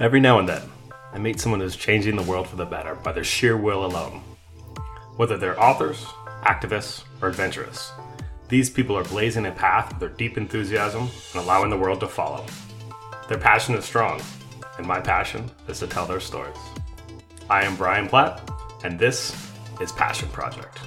Every now and then, I meet someone who's changing the world for the better by their sheer will alone. Whether they're authors, activists, or adventurous, these people are blazing a path with their deep enthusiasm and allowing the world to follow. Their passion is strong, and my passion is to tell their stories. I am Brian Platt, and this is Passion Project.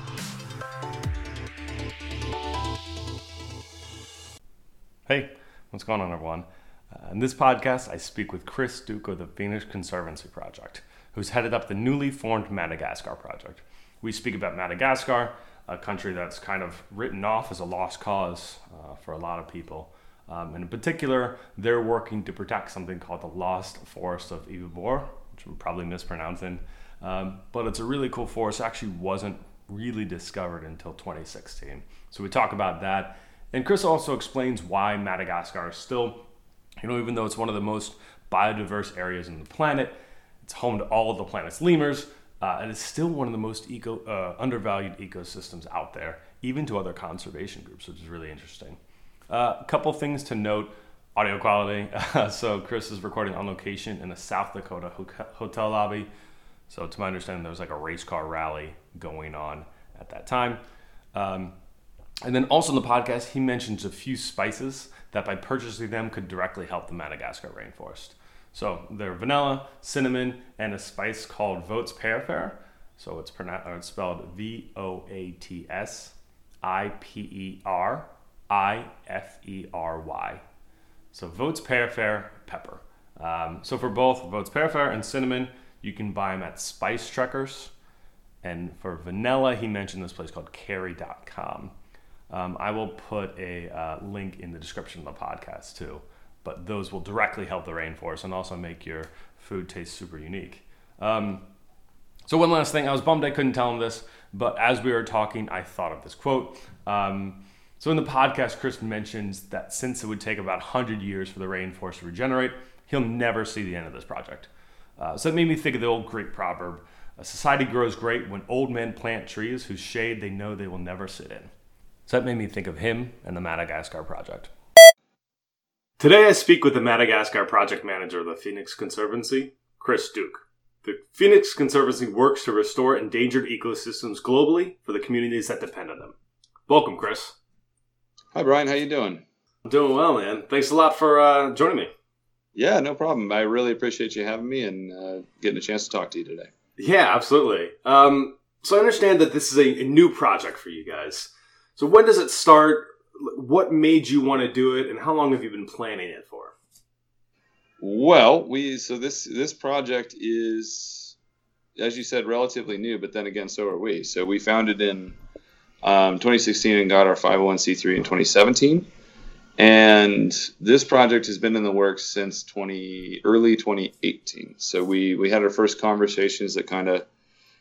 Hey, what's going on, everyone? Uh, in this podcast, I speak with Chris Duke of the Phoenix Conservancy Project, who's headed up the newly formed Madagascar Project. We speak about Madagascar, a country that's kind of written off as a lost cause uh, for a lot of people. Um, and in particular, they're working to protect something called the Lost Forest of Ivibor, which I'm probably mispronouncing. Um, but it's a really cool forest. Actually, wasn't really discovered until 2016. So we talk about that. And Chris also explains why Madagascar is still you know, even though it's one of the most biodiverse areas on the planet, it's home to all of the planet's lemurs, uh, and it's still one of the most eco, uh, undervalued ecosystems out there, even to other conservation groups, which is really interesting. Uh, a couple things to note audio quality. so, Chris is recording on location in a South Dakota hotel lobby. So, to my understanding, there was like a race car rally going on at that time. Um, and then also in the podcast, he mentions a few spices that by purchasing them could directly help the Madagascar rainforest. So they're vanilla, cinnamon, and a spice called Voatsiperifery. So it's, pronounced, it's spelled V O A T S I P E R I F E R Y. So Voatsiperifery pepper. Um, so for both Voatsiperifery and cinnamon, you can buy them at Spice Trekkers. And for vanilla, he mentioned this place called Carry.com. Um, I will put a uh, link in the description of the podcast too. But those will directly help the rainforest and also make your food taste super unique. Um, so one last thing, I was bummed I couldn't tell him this, but as we were talking, I thought of this quote. Um, so in the podcast, Chris mentions that since it would take about 100 years for the rainforest to regenerate, he'll never see the end of this project. Uh, so it made me think of the old Greek proverb: "A society grows great when old men plant trees whose shade they know they will never sit in." So that made me think of him and the Madagascar Project. Today I speak with the Madagascar Project Manager of the Phoenix Conservancy, Chris Duke. The Phoenix Conservancy works to restore endangered ecosystems globally for the communities that depend on them. Welcome, Chris. Hi, Brian. How you doing? I'm doing well, man. Thanks a lot for uh, joining me. Yeah, no problem. I really appreciate you having me and uh, getting a chance to talk to you today. Yeah, absolutely. Um, so I understand that this is a, a new project for you guys. So when does it start? What made you want to do it, and how long have you been planning it for? Well, we so this this project is, as you said, relatively new, but then again, so are we. So we founded in um, 2016 and got our 501c3 in 2017. And this project has been in the works since 20 early 2018. So we we had our first conversations that kind of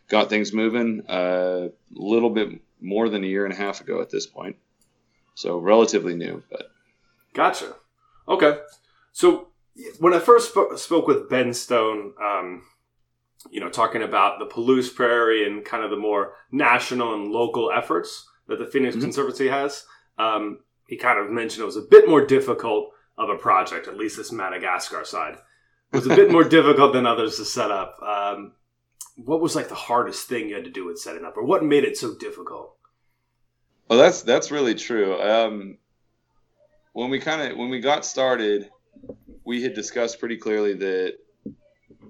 got things moving a uh, little bit more than a year and a half ago at this point. So relatively new, but gotcha. Okay, so when I first sp- spoke with Ben Stone, um, you know, talking about the Palouse Prairie and kind of the more national and local efforts that the Phoenix mm-hmm. Conservancy has, um, he kind of mentioned it was a bit more difficult of a project, at least this Madagascar side. It was a bit more difficult than others to set up. Um, what was like the hardest thing you had to do with setting up, or what made it so difficult? Well, that's that's really true. Um, when we kind of when we got started, we had discussed pretty clearly that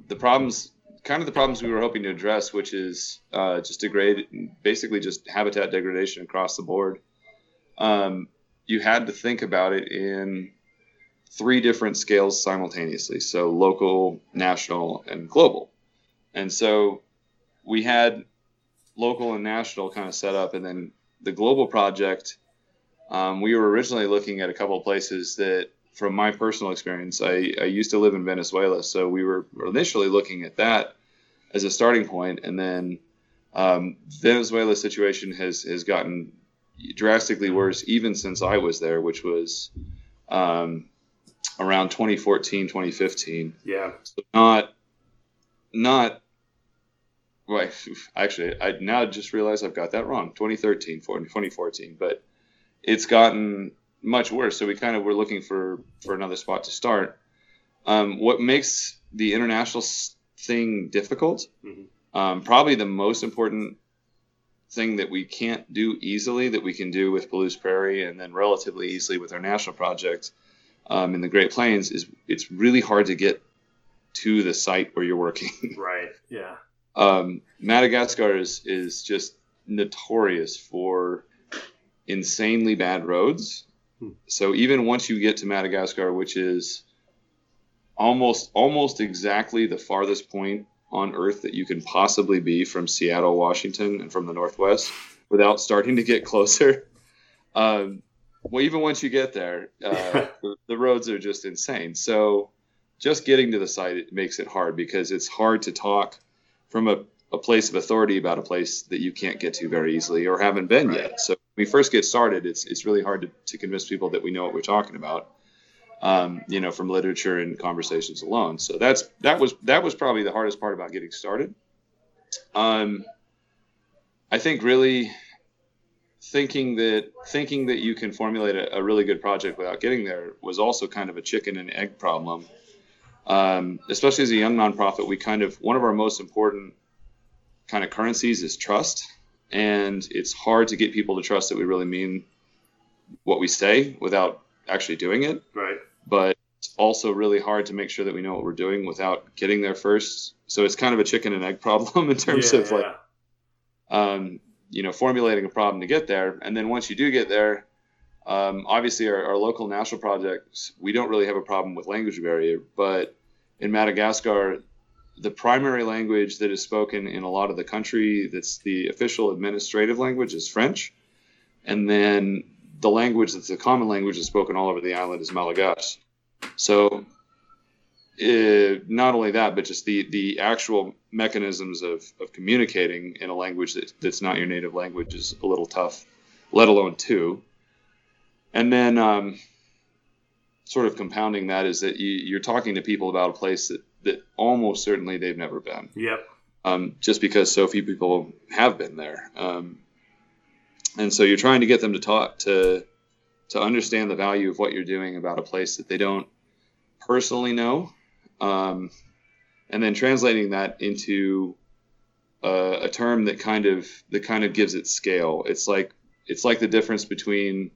the problems, kind of the problems we were hoping to address, which is uh, just degrade, basically just habitat degradation across the board. Um, you had to think about it in three different scales simultaneously, so local, national, and global. And so we had local and national kind of set up, and then the global project. Um, we were originally looking at a couple of places that, from my personal experience, I, I used to live in Venezuela, so we were initially looking at that as a starting point, and then um, Venezuela's situation has has gotten drastically worse even since I was there, which was um, around 2014, 2015. Yeah. So not not Right. Actually, I now just realized I've got that wrong. 2013, 2014, but it's gotten much worse. So we kind of were looking for for another spot to start. Um, what makes the international thing difficult. Mm-hmm. Um, probably the most important thing that we can't do easily that we can do with Palouse Prairie and then relatively easily with our national project um, in the Great Plains is it's really hard to get to the site where you're working. right. Yeah. Um, Madagascar is is just notorious for insanely bad roads. Hmm. So even once you get to Madagascar, which is almost almost exactly the farthest point on Earth that you can possibly be from Seattle, Washington, and from the Northwest without starting to get closer. Um, well, even once you get there, uh, the, the, roads are just insane. So just getting to the site it makes it hard because it's hard to talk from a, a place of authority about a place that you can't get to very easily or haven't been right. yet. So when we first get started, it's it's really hard to, to convince people that we know what we're talking about um, you know, from literature and conversations alone. So that's that was that was probably the hardest part about getting started. Um, I think really thinking that thinking that you can formulate a, a, really good project without getting there was also kind of a chicken and egg problem. Um, especially as a young nonprofit, we kind of one of our most important kind of currencies is trust, and it's hard to get people to trust that we really mean what we say without actually doing it. Right but it's also really hard to make sure that we know what we're doing without getting there first. So it's kind of a chicken and egg problem in terms yeah, of like, um, you know, formulating a problem to get there. And then once you do get there, um, obviously our, our, local national projects, we don't really have a problem with language barrier, but in Madagascar, the primary language that is spoken in a lot of the country that's the official administrative language is French. And then the language that's a common language that's spoken all over the island is Malagasy. So, uh, not only that, but just the, the actual mechanisms of, of communicating in a language that, that's not your native language is a little tough, let alone two. And then, um, sort of compounding that is that you, you're talking to people about a place that, that almost certainly they've never been. Yep. Um, just because so few people have been there. Um, and so you're trying to get them to talk to to understand the value of what you're doing about a place that they don't personally know um, and then translating that into a, a, term that kind of that kind of gives it scale it's like it's like the difference between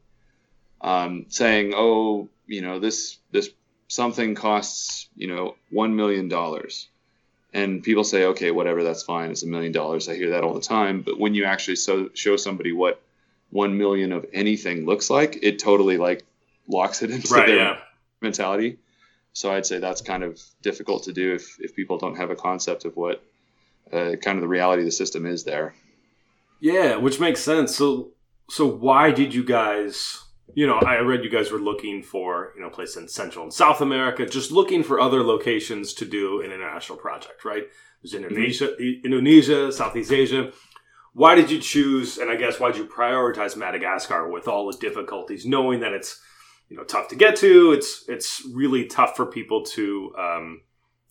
um, saying oh you know this this something costs you know one million dollars and people say okay whatever that's fine it's a million dollars i hear that all the time but when you actually so, show somebody what one million of anything looks like, it totally like locks it into right, their yeah. mentality. So I'd say that's kind of difficult to do if, if people don't have a concept of what uh, kind of the reality of the system is there. Yeah, which makes sense. So so why did you guys you know, I read you guys were looking for, you know, place in Central and South America, just looking for other locations to do an international project, right? There's Indonesia, mm-hmm. Indonesia, Southeast Asia why did you choose and i guess why did you prioritize madagascar with all the difficulties knowing that it's you know tough to get to it's it's really tough for people to um,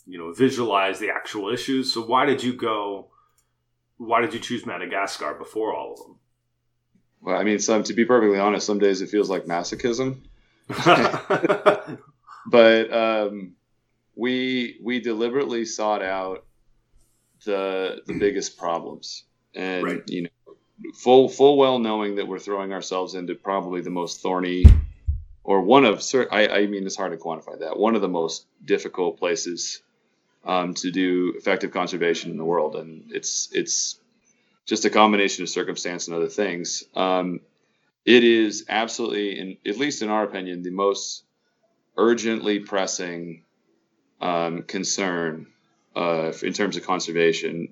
you know visualize the actual issues so why did you go why did you choose madagascar before all of them well i mean some to be perfectly honest some days it feels like masochism. But um, we we deliberately sought out the the biggest problems. And right. you know, full full well knowing that we're throwing ourselves into probably the most thorny, or one of I, I mean it's hard to quantify that one of the most difficult places um, to do effective conservation in the world, and it's it's just a combination of circumstance and other things. Um, it is absolutely, in, at least in our opinion, the most urgently pressing um, concern uh, in terms of conservation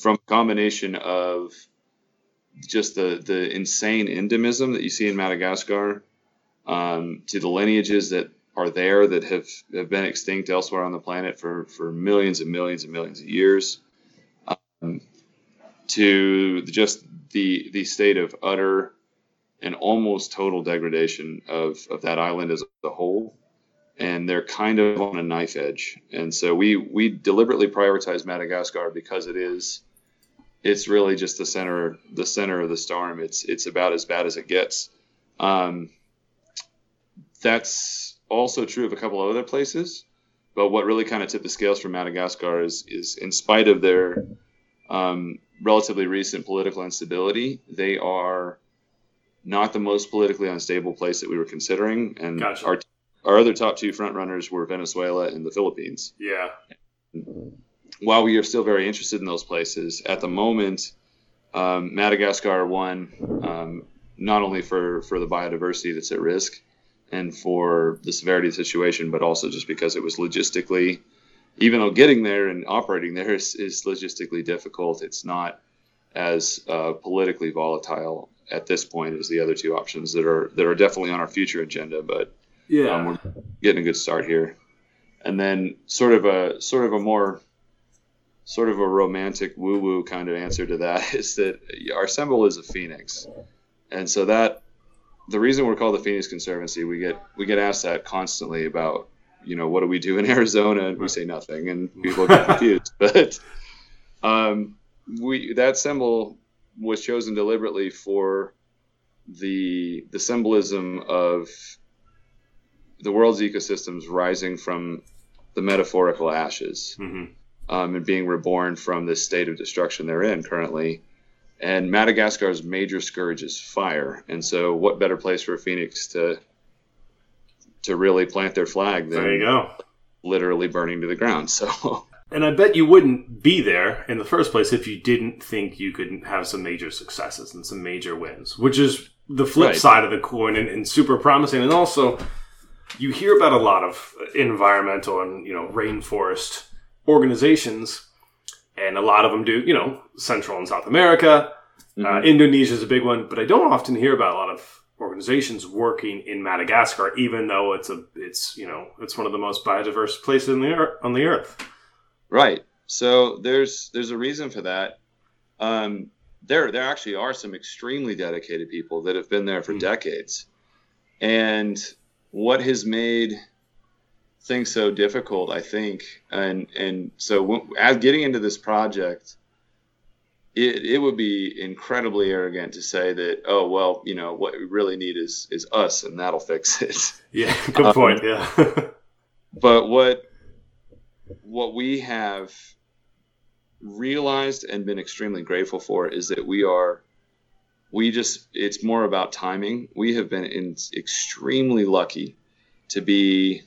from a combination of just the the insane endemism that you see in Madagascar um, to the lineages that are there that have, have been extinct elsewhere on the planet for, for millions and millions and millions of years um, to just the the state of utter and almost total degradation of, of that island as a whole and they're kind of on a knife edge and so we we deliberately prioritize Madagascar because it is it's really just the center the center of the storm. It's it's about as bad as it gets. Um, that's also true of a couple of other places. but what really kind of tipped the scales for Madagascar is is in spite of their um, relatively recent political instability, they are not the most politically unstable place that we were considering, and Gotcha. our our other top two frontrunners were Venezuela and the Philippines. Yeah. While we are still very interested in those places, at the moment, um, Madagascar won um, not only for, for the biodiversity that's at risk and for the severity of the situation, but also just because it was logistically, even though getting there and operating there is, is logistically difficult, it's not as uh, politically volatile at this point as the other two options that are that are definitely on our future agenda. But Yeah. um, we're getting a good start here. And then sort of a sort of a more sort of a romantic woo woo kind of answer to that is that our symbol is a phoenix. And so that the reason we're called the Phoenix Conservancy, we get we get asked that constantly about, you know, what do we do in Arizona? And we say nothing and people get confused. But um, we that symbol was chosen deliberately for the the symbolism of the world's ecosystems rising from the metaphorical ashes hmm um, and being reborn from this state of destruction they're in currently. And Madagascar's major scourge is fire. And so, what better place for a phoenix to to really plant their flag than There you go. literally burning to the ground? So, And I bet you wouldn't be there in the first place if you didn't think you could have some major successes and some major wins, which is the flip Right. side of the coin and, and super promising. And also, you hear about a lot of environmental and you know rainforest organizations, and a lot of them do you know Central and South America. Uh, Mhm. Indonesia is a big one, but I don't often hear about a lot of organizations working in Madagascar, even though it's a it's you know it's one of the most biodiverse places on the earth, on the earth. Right. So there's there's a reason for that. Um, there there actually are some extremely dedicated people that have been there for Hmm. decades, and what has made things so difficult, I think, and and so w- as getting into this project, it it would be incredibly arrogant to say that oh well you know what we really need is is us and that'll fix it. Yeah, good point. Yeah. but what what we have realized and been extremely grateful for is that we are we just it's more about timing we have been in extremely lucky to be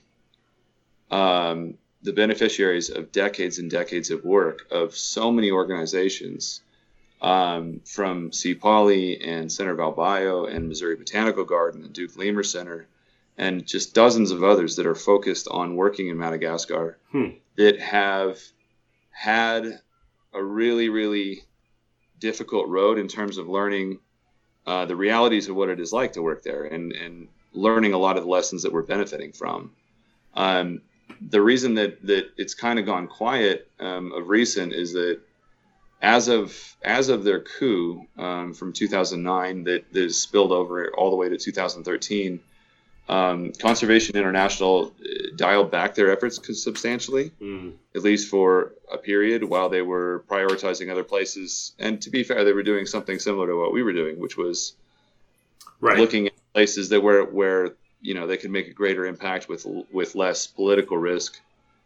um, the beneficiaries of decades and decades of work of so many organizations um, from C. Pauli and Center Valbio and Missouri Botanical Garden and Duke Lemur Center and just dozens of others that are focused on working in Madagascar Hmm. that have had a really, really difficult road in terms of learning uh, the realities of what it is like to work there and, and learning a lot of the lessons that we're benefiting from. Um, the reason that, that it's kind of gone quiet um, of recent is that as of as of their coup um, from 2009 that, that has spilled over all the way to 2013, um, Conservation International uh, dialed back their efforts substantially Mm. at least for a period while they were prioritizing other places. And to be fair, they were doing something similar to what we were doing, which was Right. looking at places that were where you know they could make a greater impact with with less political risk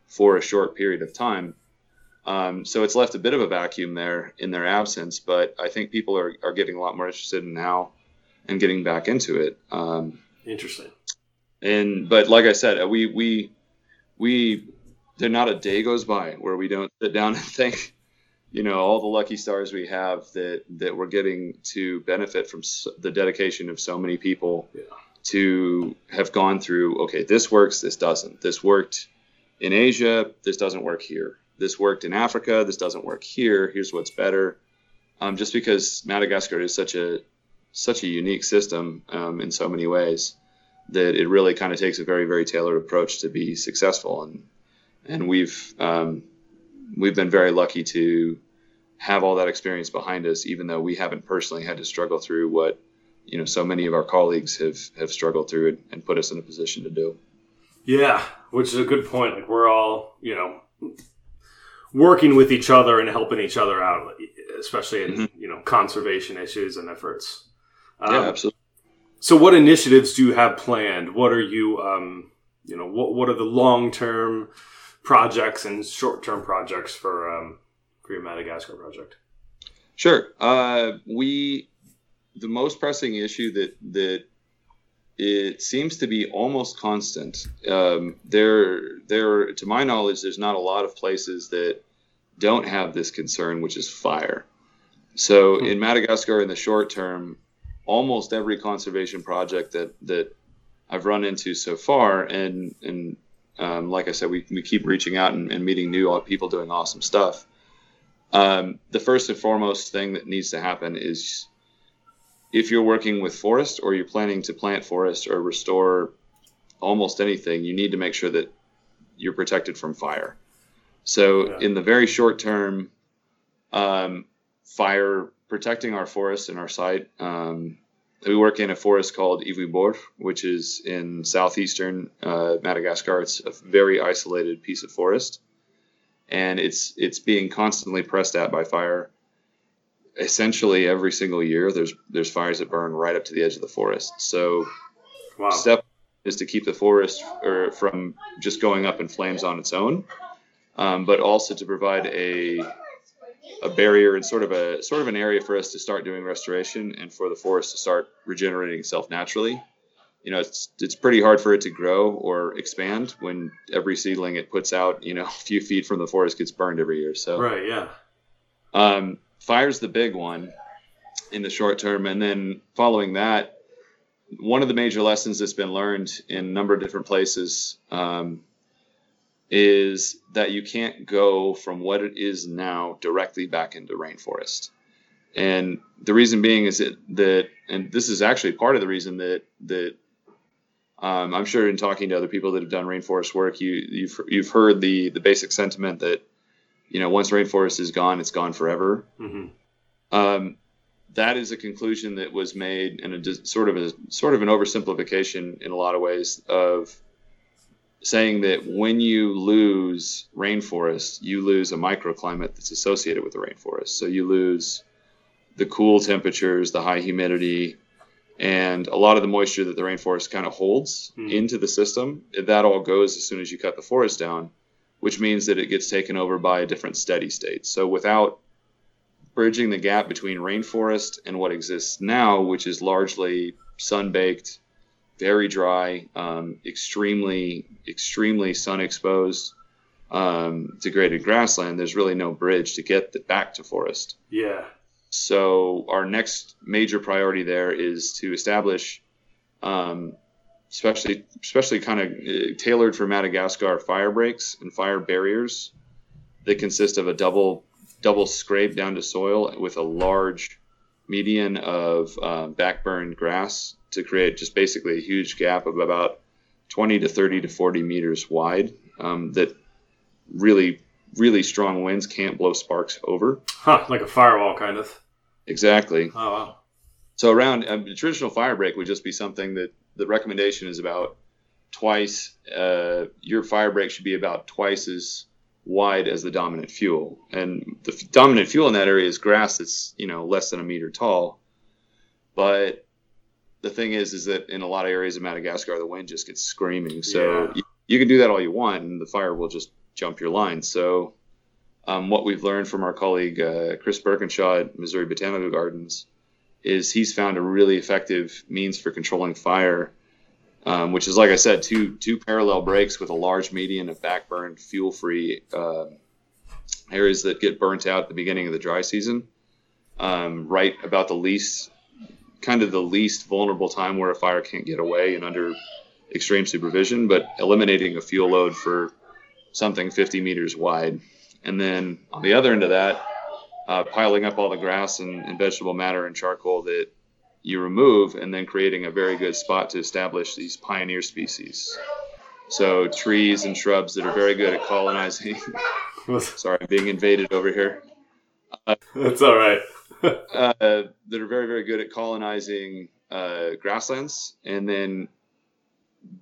for a short period of time. Um, so it's left a bit of a vacuum there in their absence, but I think people are, are getting a lot more interested in now and getting back into it. Um, Interesting. and but like I said, uh, we we we there not a day goes by where we don't sit down and think, you know, all the lucky stars we have that that we're getting to benefit from the dedication of so many people Yeah. to have gone through. Okay, this works, this doesn't. This worked in Asia, this doesn't work here. This worked in Africa, this doesn't work here. Here's what's better. Um, just because Madagascar is such a such a unique system um, in so many ways that it really kind of takes a very very tailored approach to be successful and and we've um, we've been very lucky to have all that experience behind us even though we haven't personally had to struggle through what you know so many of our colleagues have have struggled through and, and put us in a position to do Yeah, which is a good point. Like we're all, you know, working with each other and helping each other out, especially in Mhm. you know conservation issues and efforts. Um, yeah absolutely So, what initiatives do you have planned? What are you, um, you know, what what are the long term projects and short term projects for um, for your Madagascar project? Sure. Uh, we the most pressing issue that that it seems to be almost constant. Um, there, there, to my knowledge, there's not a lot of places that don't have this concern, which is fire. So hmm. in Madagascar, in the short term, almost every conservation project that that I've run into so far, and and um, like I said, we, we keep reaching out and, and meeting new people doing awesome stuff. Um, the first and foremost thing that needs to happen is if you're working with forest or you're planning to plant forest or restore almost anything, you need to make sure that you're protected from fire. So, yeah. in the very short term, um, fire protecting our forest and our site. Um, we work in a forest called Ivohibory, which is in southeastern uh, Madagascar. It's a very isolated piece of forest, and it's it's being constantly pressed at by fire essentially every single year there's there's fires that burn right up to the edge of the forest. So wow. step is to keep the forest or from just going up in flames on its own, um, but also to provide a a barrier and sort of a sort of an area for us to start doing restoration and for the forest to start regenerating itself naturally. You know, it's it's pretty hard for it to grow or expand when every seedling it puts out, you know, a few feet from the forest gets burned every year. So right, yeah. Um, fire's the big one in the short term, and then following that, one of the major lessons that's been learned in a number of different places um, is that you can't go from what it is now directly back into rainforest. And the reason being is that, that and this is actually part of the reason that that um, I'm sure in talking to other people that have done rainforest work, you you've you've heard the the basic sentiment that you know, once rainforest is gone, it's gone forever. Mm-hmm. Um, that is a conclusion that was made in a sort of a sort of an oversimplification in a lot of ways of saying that when you lose rainforest, you lose a microclimate that's associated with the rainforest. So you lose the cool temperatures, the high humidity, and a lot of the moisture that the rainforest kind of holds mm-hmm. into the system. That all goes as soon as you cut the forest down which means that it gets taken over by a different steady state. So without bridging the gap between rainforest and what exists now, which is largely sun baked, very dry, um, extremely, extremely sun exposed, um, degraded grassland, there's really no bridge to get the, back to forest. Yeah. So our next major priority there is to establish um, especially especially kind of uh, tailored for Madagascar fire breaks and fire barriers that consist of a double double scrape down to soil with a large median of uh, backburned grass to create just basically a huge gap of about 20 to 30 to 40 meters wide um, that really really strong winds can't blow sparks over. Huh, like a firewall kind of. Exactly. Oh wow. So around um, a traditional fire break would just be something that the recommendation is about twice. Uh, your fire break should be about twice as wide as the dominant fuel, and the f- dominant fuel in that area is grass that's you know less than a meter tall. But the thing is, is that in a lot of areas of Madagascar, the wind just gets screaming. So yeah. you, you, can do that all you want, and the fire will just jump your line. So um, what we've learned from our colleague uh, Chris Birkinshaw at Missouri Botanical Gardens is he's found a really effective means for controlling fire, um, which is like I said, two two parallel breaks with a large median of backburned, fuel-free uh, areas that get burnt out at the beginning of the dry season, um, right about the least kind of the least vulnerable time where a fire can't get away and under extreme supervision, but eliminating a fuel load for something 50 meters wide. And then on the other end of that, uh, piling up all the grass and, and, vegetable matter and charcoal that you remove, and then creating a very good spot to establish these pioneer species. So trees and shrubs that are very good at colonizing. Sorry, I'm being invaded over here. Uh, That's all right. uh, that are very, very good at colonizing uh, grasslands, and then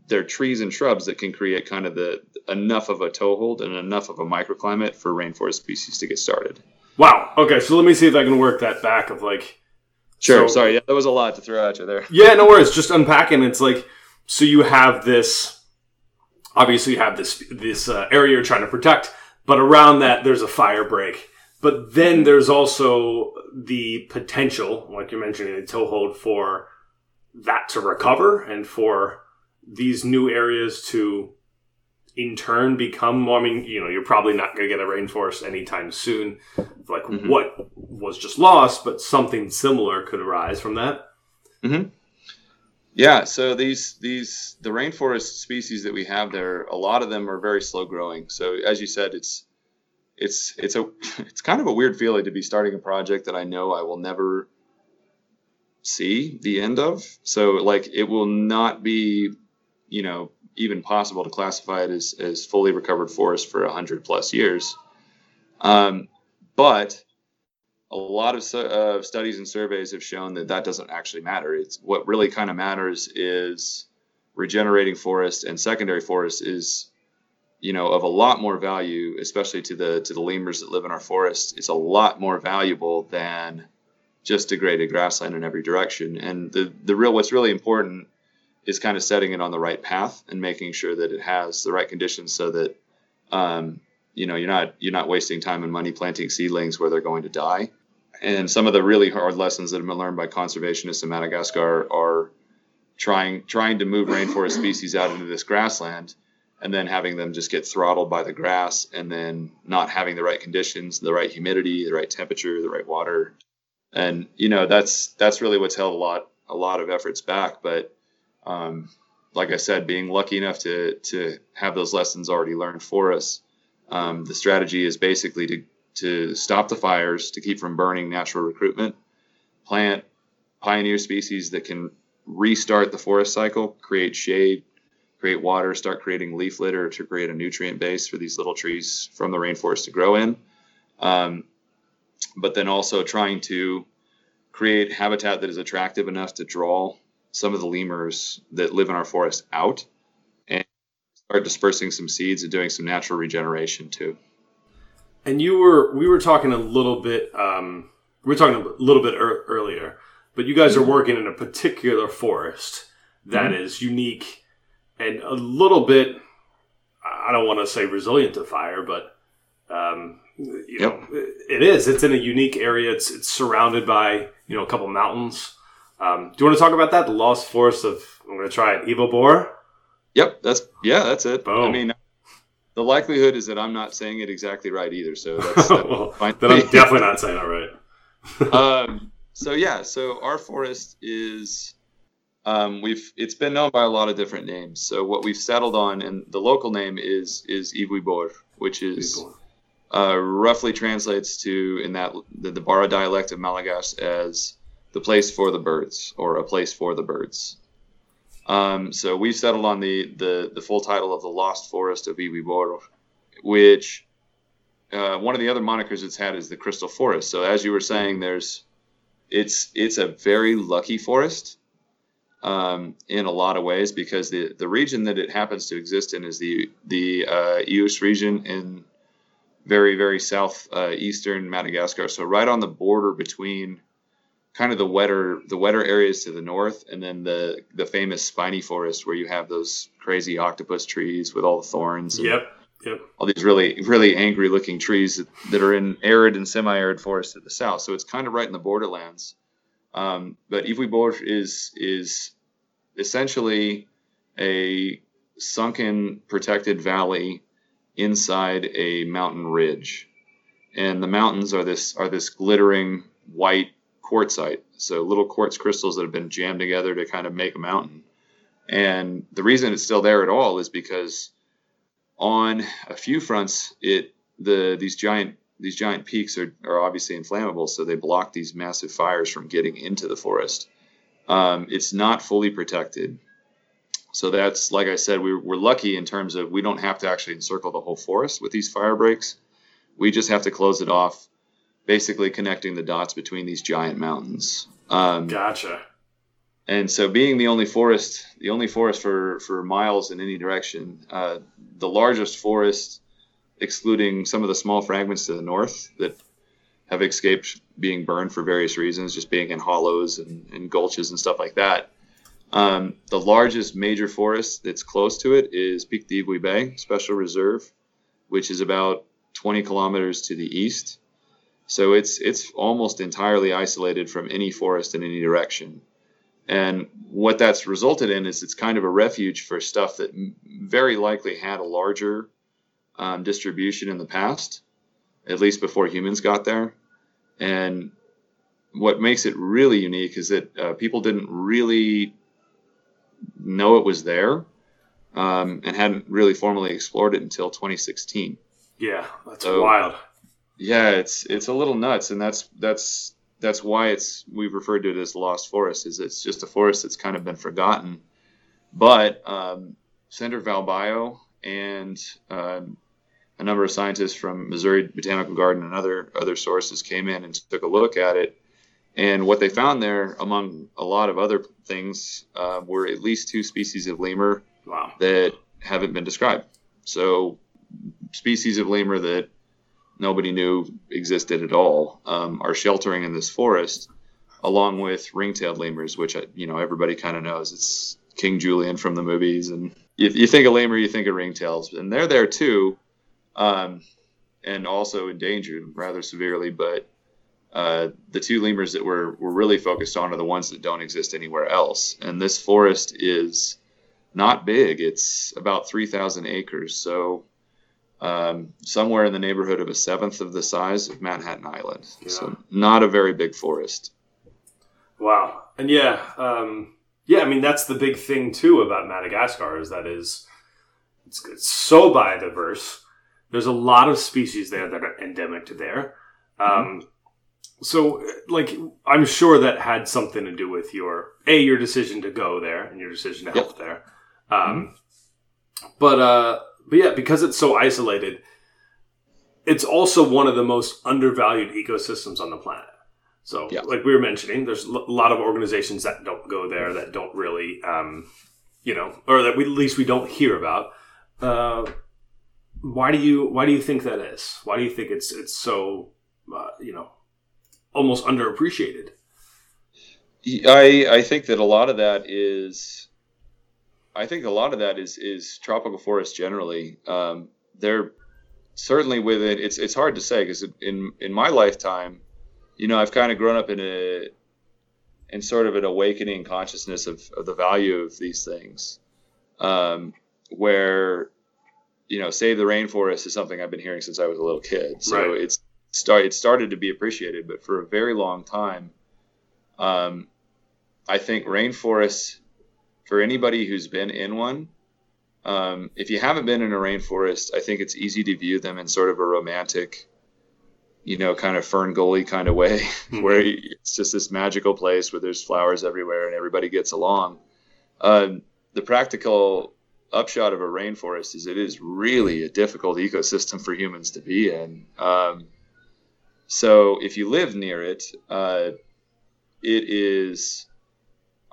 they're trees and shrubs that can create kind of the enough of a toehold and enough of a microclimate for rainforest species to get started. Wow. Okay, so let me see if I can work that back of like. Sure. So, sorry. Yeah, that was a lot to throw at you there. Yeah, no worries. Just unpacking. It's like so you have this obviously you have this this uh, area you're trying to protect, but around that there's a fire break. But then there's also the potential, like you mentioned in toehold, for that to recover and for these new areas to in turn become more. I mean, you know, you're probably not going to get a rainforest anytime soon. Like mm-hmm. what was just lost, but something similar could arise from that. Mm-hmm. Yeah. So these these the rainforest species that we have there, a lot of them are very slow growing. So as you said, it's it's it's a it's kind of a weird feeling to be starting a project that I know I will never see the end of. So like it will not be, you know, even possible to classify it as, as fully recovered forest for 100 plus years. Um, but a lot of uh, studies and surveys have shown that that doesn't actually matter. It's what really kind of matters is regenerating forest and secondary forest is you know of a lot more value especially to the to the lemurs that live in our forests it's a lot more valuable than just degraded grassland in every direction and the the real what's really important is kind of setting it on the right path and making sure that it has the right conditions so that um, you know you're not you're not wasting time and money planting seedlings where they're going to die. And some of the really hard lessons that have been learned by conservationists in Madagascar are trying trying to move rainforest species out into this grassland and then having them just get throttled by the grass and then not having the right conditions the right humidity the right temperature the right water. And you know that's that's really what's held a lot a lot of efforts back. But um, like I said, being lucky enough to to have those lessons already learned for us, um, the strategy is basically to to stop the fires, to keep from burning natural recruitment, plant pioneer species that can restart the forest cycle, create shade, create water, start creating leaf litter to create a nutrient base for these little trees from the rainforest to grow in. Um, but then also trying to create habitat that is attractive enough to draw some of the lemurs that live in our forest out and start dispersing some seeds and doing some natural regeneration too. And you were we were talking a little bit um, we were talking a little bit er- earlier, but you guys are mm-hmm. working in a particular forest that mm-hmm. is unique and a little bit I don't want to say resilient to fire, but um, you yep. know, it is. It's in a unique area. It's it's surrounded by you know a couple mountains. Um, do you want to talk about that? The lost forest of I'm going to try it. Evil Bor. Yep, that's yeah, that's it. Boom. I mean, the likelihood is that I'm not saying it exactly right either. So that's, well, fine. then I'm definitely not saying it right. um, so yeah, so our forest is um, we've it's been known by a lot of different names. So what we've settled on, and the local name is is Ivohibory, which is uh, roughly translates to in that the, the Bara dialect of Malagasy as the place for the birds or a place for the birds. Um, so we've settled on the, the, the full title of the Lost Forest of Ivohibory, which uh, one of the other monikers it's had is the Crystal Forest. So as you were saying, there's it's it's a very lucky forest um, in a lot of ways because the, the region that it happens to exist in is the the uh, region in very very south uh, eastern Madagascar. So right on the border between kind of the wetter the wetter areas to the north, and then the the famous spiny forest where you have those crazy octopus trees with all the thorns. yep. Yep. All these really, really angry looking trees that, that are in arid and semi arid forests at the south. So it's kind of right in the borderlands. Um, but Ivohibory is is essentially a sunken protected valley inside a mountain ridge. And the mountains are this are this glittering white quartzite. So little quartz crystals that have been jammed together to kind of make a mountain. And the reason it's still there at all is because on a few fronts, it the these giant these giant peaks are, are obviously inflammable, so they block these massive fires from getting into the forest. Um, it's not fully protected. So that's like I said, we, we're lucky in terms of we don't have to actually encircle the whole forest with these fire breaks. We just have to close it off basically connecting the dots between these giant mountains. Um, gotcha. And so, being the only forest, the only forest for for miles in any direction, uh, the largest forest, excluding some of the small fragments to the north that have escaped being burned for various reasons, just being in hollows and, and gulches and stuff like that. Um, the largest major forest that's close to it is Pic d'Ivohibe Special Reserve, which is about 20 kilometers to the east. So it's it's almost entirely isolated from any forest in any direction. And what that's resulted in is it's kind of a refuge for stuff that very likely had a larger um, distribution in the past, at least before humans got there. And what makes it really unique is that uh, people didn't really know it was there um, and hadn't really formally explored it until 2016. Yeah, that's so, wild. Yeah, it's it's a little nuts, and that's that's that's why it's we've referred to it as lost forest. Is it's just a forest that's kind of been forgotten. But um, Centre ValBio and uh, a number of scientists from Missouri Botanical Garden and other other sources came in and took a look at it. And what they found there, among a lot of other things, uh, were at least two species of lemur wow. that haven't been described. So, species of lemur that nobody knew existed at all um, are sheltering in this forest, along with ring-tailed lemurs, which you know everybody kind of knows. It's King Julien from the movies, and if you think of lemur, you think of ringtails, and they're there too, um, and also endangered rather severely. But uh, the two lemurs that we're, we're really focused on are the ones that don't exist anywhere else. And this forest is not big. It's about 3,000 acres. So um, somewhere in the neighborhood of a seventh of the size of Manhattan Island. Yeah. So not a very big forest. Wow. And yeah, um, yeah. I mean, that's the big thing too about Madagascar is that is it's, it's so biodiverse. There's a lot of species there that are endemic to there. Um, mm-hmm. So, like, I'm sure that had something to do with your a your decision to go there and your decision to help yep. there. Um, mm-hmm. But uh, but yeah, because it's so isolated, it's also one of the most undervalued ecosystems on the planet. So, yeah. like we were mentioning, there's a lot of organizations that don't go there, that don't really, um, you know, or that we, at least we don't hear about. Uh, why do you why do you think that is? Why do you think it's it's so uh, you know almost underappreciated? I I think that a lot of that is I think a lot of that is is tropical forests generally. Um, they're certainly with it. It's it's hard to say because in in my lifetime, you know, I've kind of grown up in a in sort of an awakening consciousness of, of the value of these things, um, where you know, save the rainforest is something I've been hearing since I was a little kid. So right. it's start it started to be appreciated, but for a very long time, um, I think rainforests for anybody who's been in one, um, if you haven't been in a rainforest, I think it's easy to view them in sort of a romantic, you know, kind of fern gully kind of way, mm-hmm. where it's just this magical place where there's flowers everywhere and everybody gets along. Um, the practical upshot of a rainforest is it is really a difficult ecosystem for humans to be in. Um, so if you live near it, uh, it is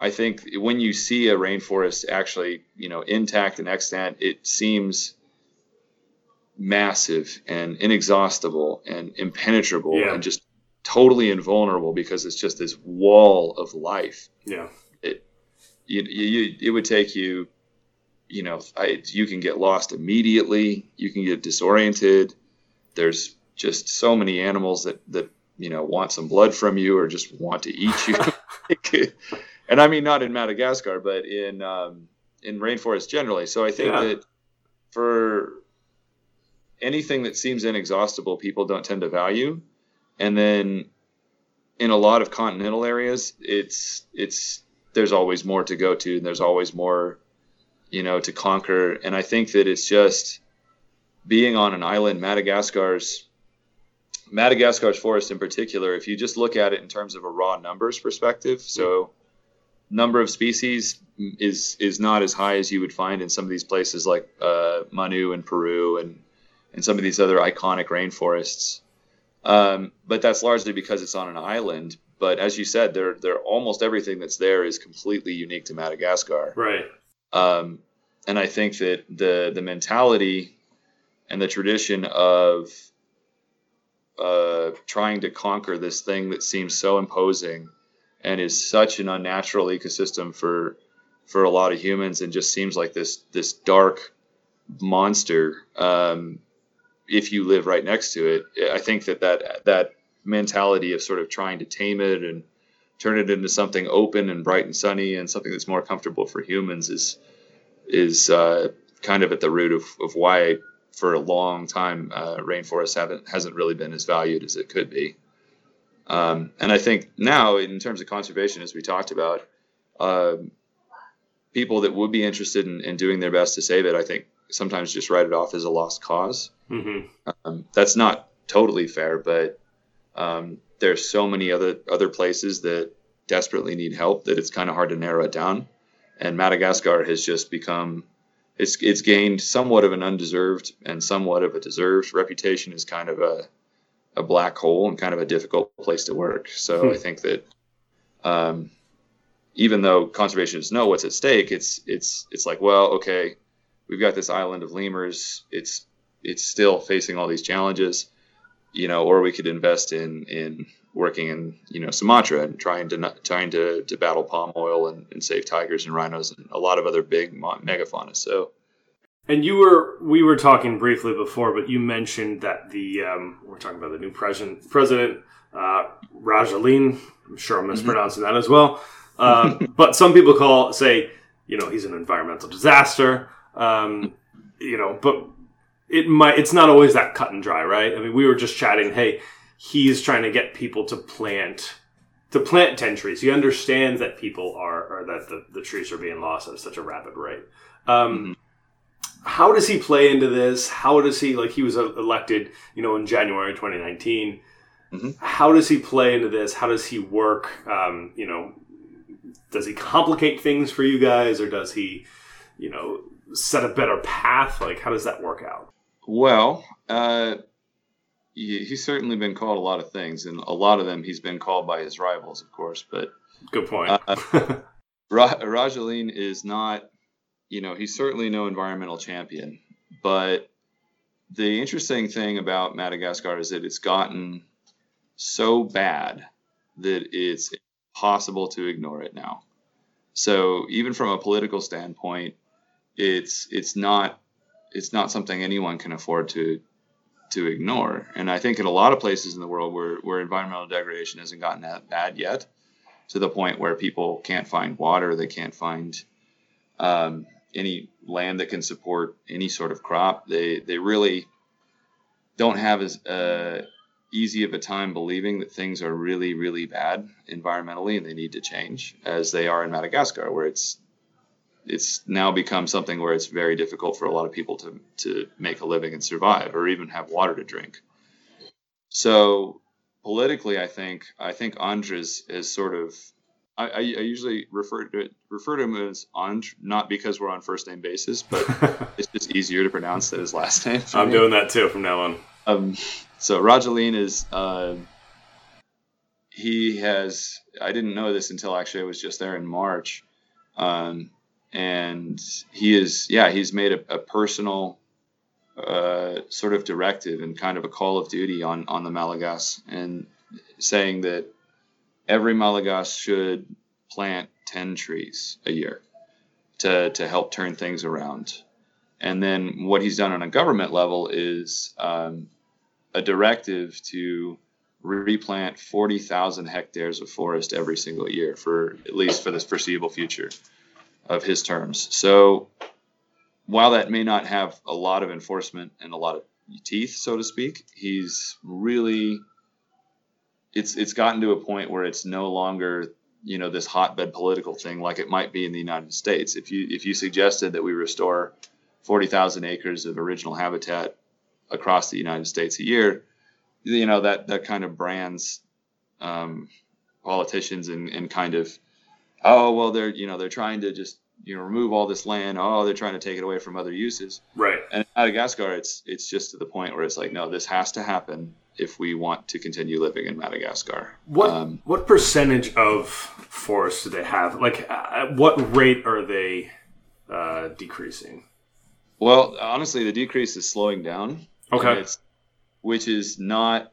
I think when you see a rainforest actually, you know, intact and extant, it seems massive and inexhaustible and impenetrable yeah. and just totally invulnerable because it's just this wall of life. Yeah. It you, you it would take you you know, I, you can get lost immediately, you can get disoriented. There's just so many animals that that you know want some blood from you or just want to eat you. and I mean not in Madagascar, but in um, in rainforests generally. So I think yeah. that for anything that seems inexhaustible, people don't tend to value, and then in a lot of continental areas, it's it's there's always more to go to, and there's always more, you know, to conquer. And I think that it's just being on an island, Madagascar's Madagascar's forest in particular, if you just look at it in terms of a raw numbers perspective, so number of species is is not as high as you would find in some of these places like uh, Manu in Peru and and some of these other iconic rainforests. Um, but that's largely because it's on an island. But as you said, there there almost everything that's there is completely unique to Madagascar. Right. Um, and I think that the the mentality and the tradition of uh, trying to conquer this thing that seems so imposing and is such an unnatural ecosystem for for a lot of humans and just seems like this this dark monster um, if you live right next to it. I think that that that mentality of sort of trying to tame it and turn it into something open and bright and sunny and something that's more comfortable for humans is is uh, kind of at the root of, of why for a long time uh, rainforest haven't hasn't really been as valued as it could be. Um, and I think now, in terms of conservation, as we talked about, uh, people that would be interested in, in, doing their best to save it, I think sometimes just write it off as a lost because mm-hmm. um, that's not totally fair, but um, there's so many other other places that desperately need help that it's kind of hard to narrow it down. And Madagascar has just become it's it's gained somewhat of an undeserved and somewhat of a deserved reputation as kind of a a black hole and kind of a difficult place to work. So hmm. I think that um, even though conservationists know what's at stake, it's it's it's like well, okay, we've got this island of lemurs. It's it's still facing all these challenges, you know, or we could invest in in working in you know Sumatra and trying to trying to, to battle palm oil and, and save tigers and rhinos and a lot of other big megafauna. So. And you were we were talking briefly before, but you mentioned that the um, we're talking about the new president president uh. I'm sure I'm mm-hmm. mispronouncing mm-hmm. that as well. Uh, but some people call say you know he's an environmental disaster. Um, you know, but it might it's not always that cut and dry, right? I mean, we were just chatting. Hey, he's trying to get people to plant to plant 10 trees. He understands that people are, or that the, the trees are being lost at such a rapid rate. Um, mm-hmm. How does he play into this? How does he, like, he was elected, you know, in January 2019. Mm-hmm. How does he play into this? How does he work? Um, you know, does he complicate things for you guys or does he, you know, set a better path? Like, how does that work out? Well, uh, he's certainly been called a lot of things, and a lot of them he's been called by his rivals, of course. But good point. uh, Ra- Rajoelina is not, you know, he's certainly no environmental champion. But the interesting thing about Madagascar is that it's gotten so bad that it's impossible to ignore it now. So even from a political standpoint, it's it's not it's not something anyone can afford to to ignore. And I think in a lot of places in the world where, where environmental degradation hasn't gotten that bad yet, to the point where people can't find water, they can't find um, any land that can support any sort of crop. They they really don't have as uh, easy of a time believing that things are really really bad environmentally and they need to change as they are in Madagascar, where it's it's now become something where it's very difficult for a lot of people to to make a living and survive or even have water to drink. So politically, I think I think Andres is sort of I, I, usually refer to it, refer to him as Andry, not because we're on first name basis, but it's just easier to pronounce than his last name. I'm me. doing that too from now on. Um, so Rajoelina is uh, he has I didn't know this until actually I was just there in March. Um, and he is yeah he's made a, a personal uh, sort of directive and kind of a call of duty on on the Malagas and saying that every Malagasy should plant 10 trees a year to to help turn things around and then what he's done on a government level is um, a directive to replant 40,000 hectares of forest every single year for at least for the foreseeable future of his terms. So while that may not have a lot of enforcement and a lot of teeth, so to speak, he's really it's it's gotten to a point where it's no longer you know this hotbed political thing like it might be in the United States. If you if you suggested that we restore forty thousand acres of original habitat across the United States a year, you know that that kind of brands um, politicians and, and kind of oh well they're you know they're trying to just you know remove all this land. Oh they're trying to take it away from other uses. Right. And madagascar it's it's just to the point where it's like no this has to happen if we want to continue living in madagascar. What um, what percentage of forests do they have? Like at what rate are they uh, decreasing? Well honestly the decrease is slowing down. Okay. Which is not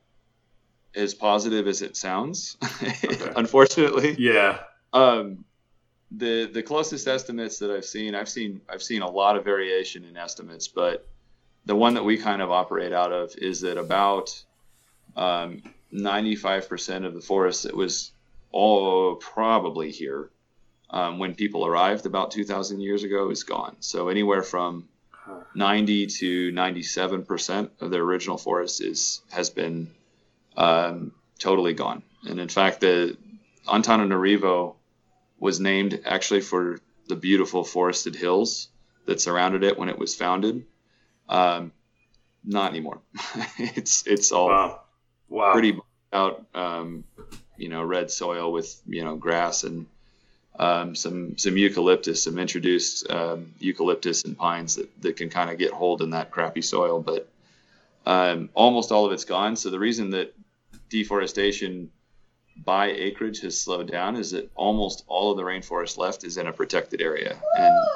as positive as it sounds okay. unfortunately. Yeah. Um, the the closest estimates that I've seen, I've seen I've seen a lot of variation in estimates, but the one that we kind of operate out of is that about um, 95% of the forest that was all probably here um, when people arrived about 2,000 years ago is gone. So anywhere from 90 to 97% of the original forest is has been um, totally gone. And in fact, the Antananarivo was named actually for the beautiful forested hills that surrounded it when it was founded. Um, not anymore. it's it's all Wow. Wow. pretty out, um, you know, red soil with you know grass and um, some some eucalyptus, some introduced um, eucalyptus and pines that, that can kind of get hold in that crappy soil. But um, almost all of it's gone. So the reason that deforestation by acreage has slowed down is that almost all of the rainforest left is in a protected area, and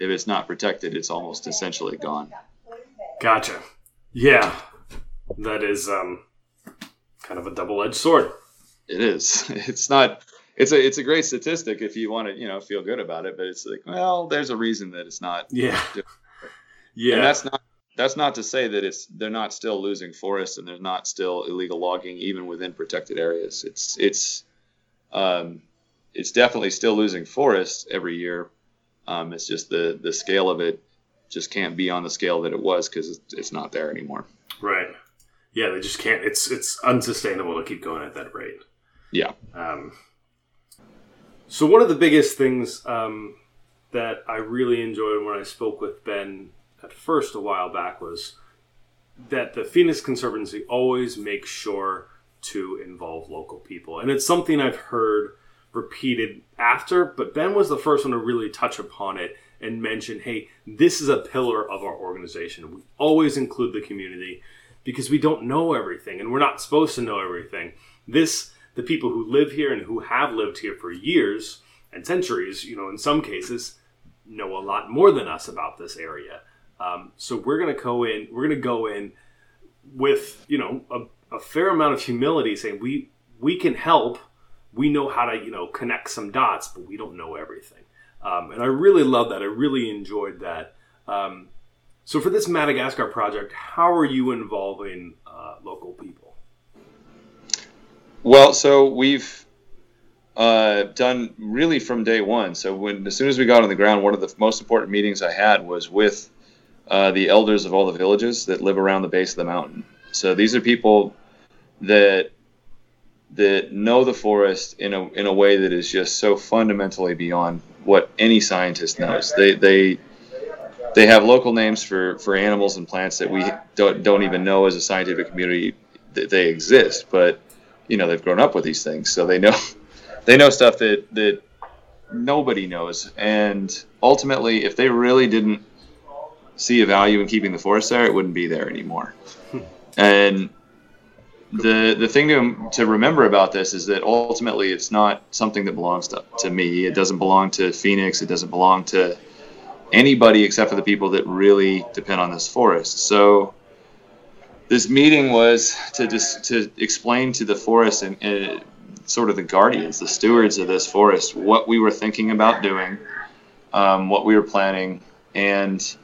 if it's not protected, it's almost essentially gone. Gotcha. Yeah. That is um kind of a double edged sword. It is. It's not. It's a. It's a great statistic if you want to, you know, feel good about it. But it's like, well, there's a reason that it's not. Yeah. And Yeah. that's not. That's not to say that it's. They're not still losing forests and there's not still illegal logging even within protected areas. It's. It's. Um, it's definitely still losing forests every year. Um, it's just the the scale of it just can't be on the scale that it was because it's, it's not there anymore. Right. Yeah, they just can't it's it's unsustainable to keep going at that rate. Yeah. Um, so one of the biggest things um, that I really enjoyed when I spoke with Ben at first a while back was that the Phoenix Conservancy always makes sure to involve local people, and it's something I've heard repeated after. But Ben was the first one to really touch upon it and mention, "Hey, this is a pillar of our organization. We always include the community." Because we don't know everything, and we're not supposed to know everything. This the people who live here and who have lived here for years and centuries, you know, in some cases, know a lot more than us about this area. Um, so we're going to go in. We're going to go in with you know a, a fair amount of humility, saying we we can help. We know how to you know connect some dots, but we don't know everything. Um, and I really love that. I really enjoyed that. Um, so for this Madagascar project, how are you involving uh, local people? Well, so we've uh, done really from day one. So when as soon as we got on the ground, one of the most important meetings I had was with uh, the elders of all the villages that live around the base of the mountain. So these are people that that know the forest in a in a way that is just so fundamentally beyond what any scientist knows. They they they have local names for, for animals and plants that we don't, don't even know as a scientific community that they exist, but you know they've grown up with these things, so they know they know stuff that that nobody knows. And ultimately, if they really didn't see a value in keeping the forest there, it wouldn't be there anymore. Hmm. and the the thing to, to remember about this is that ultimately it's not something that belongs to, to me. It doesn't belong to Phoenix. It doesn't belong to anybody except for the people that really depend on this forest. So this meeting was to just to explain to the forest and, and sort of the guardians, the stewards of this forest, what we were thinking about doing, um, what we were planning, and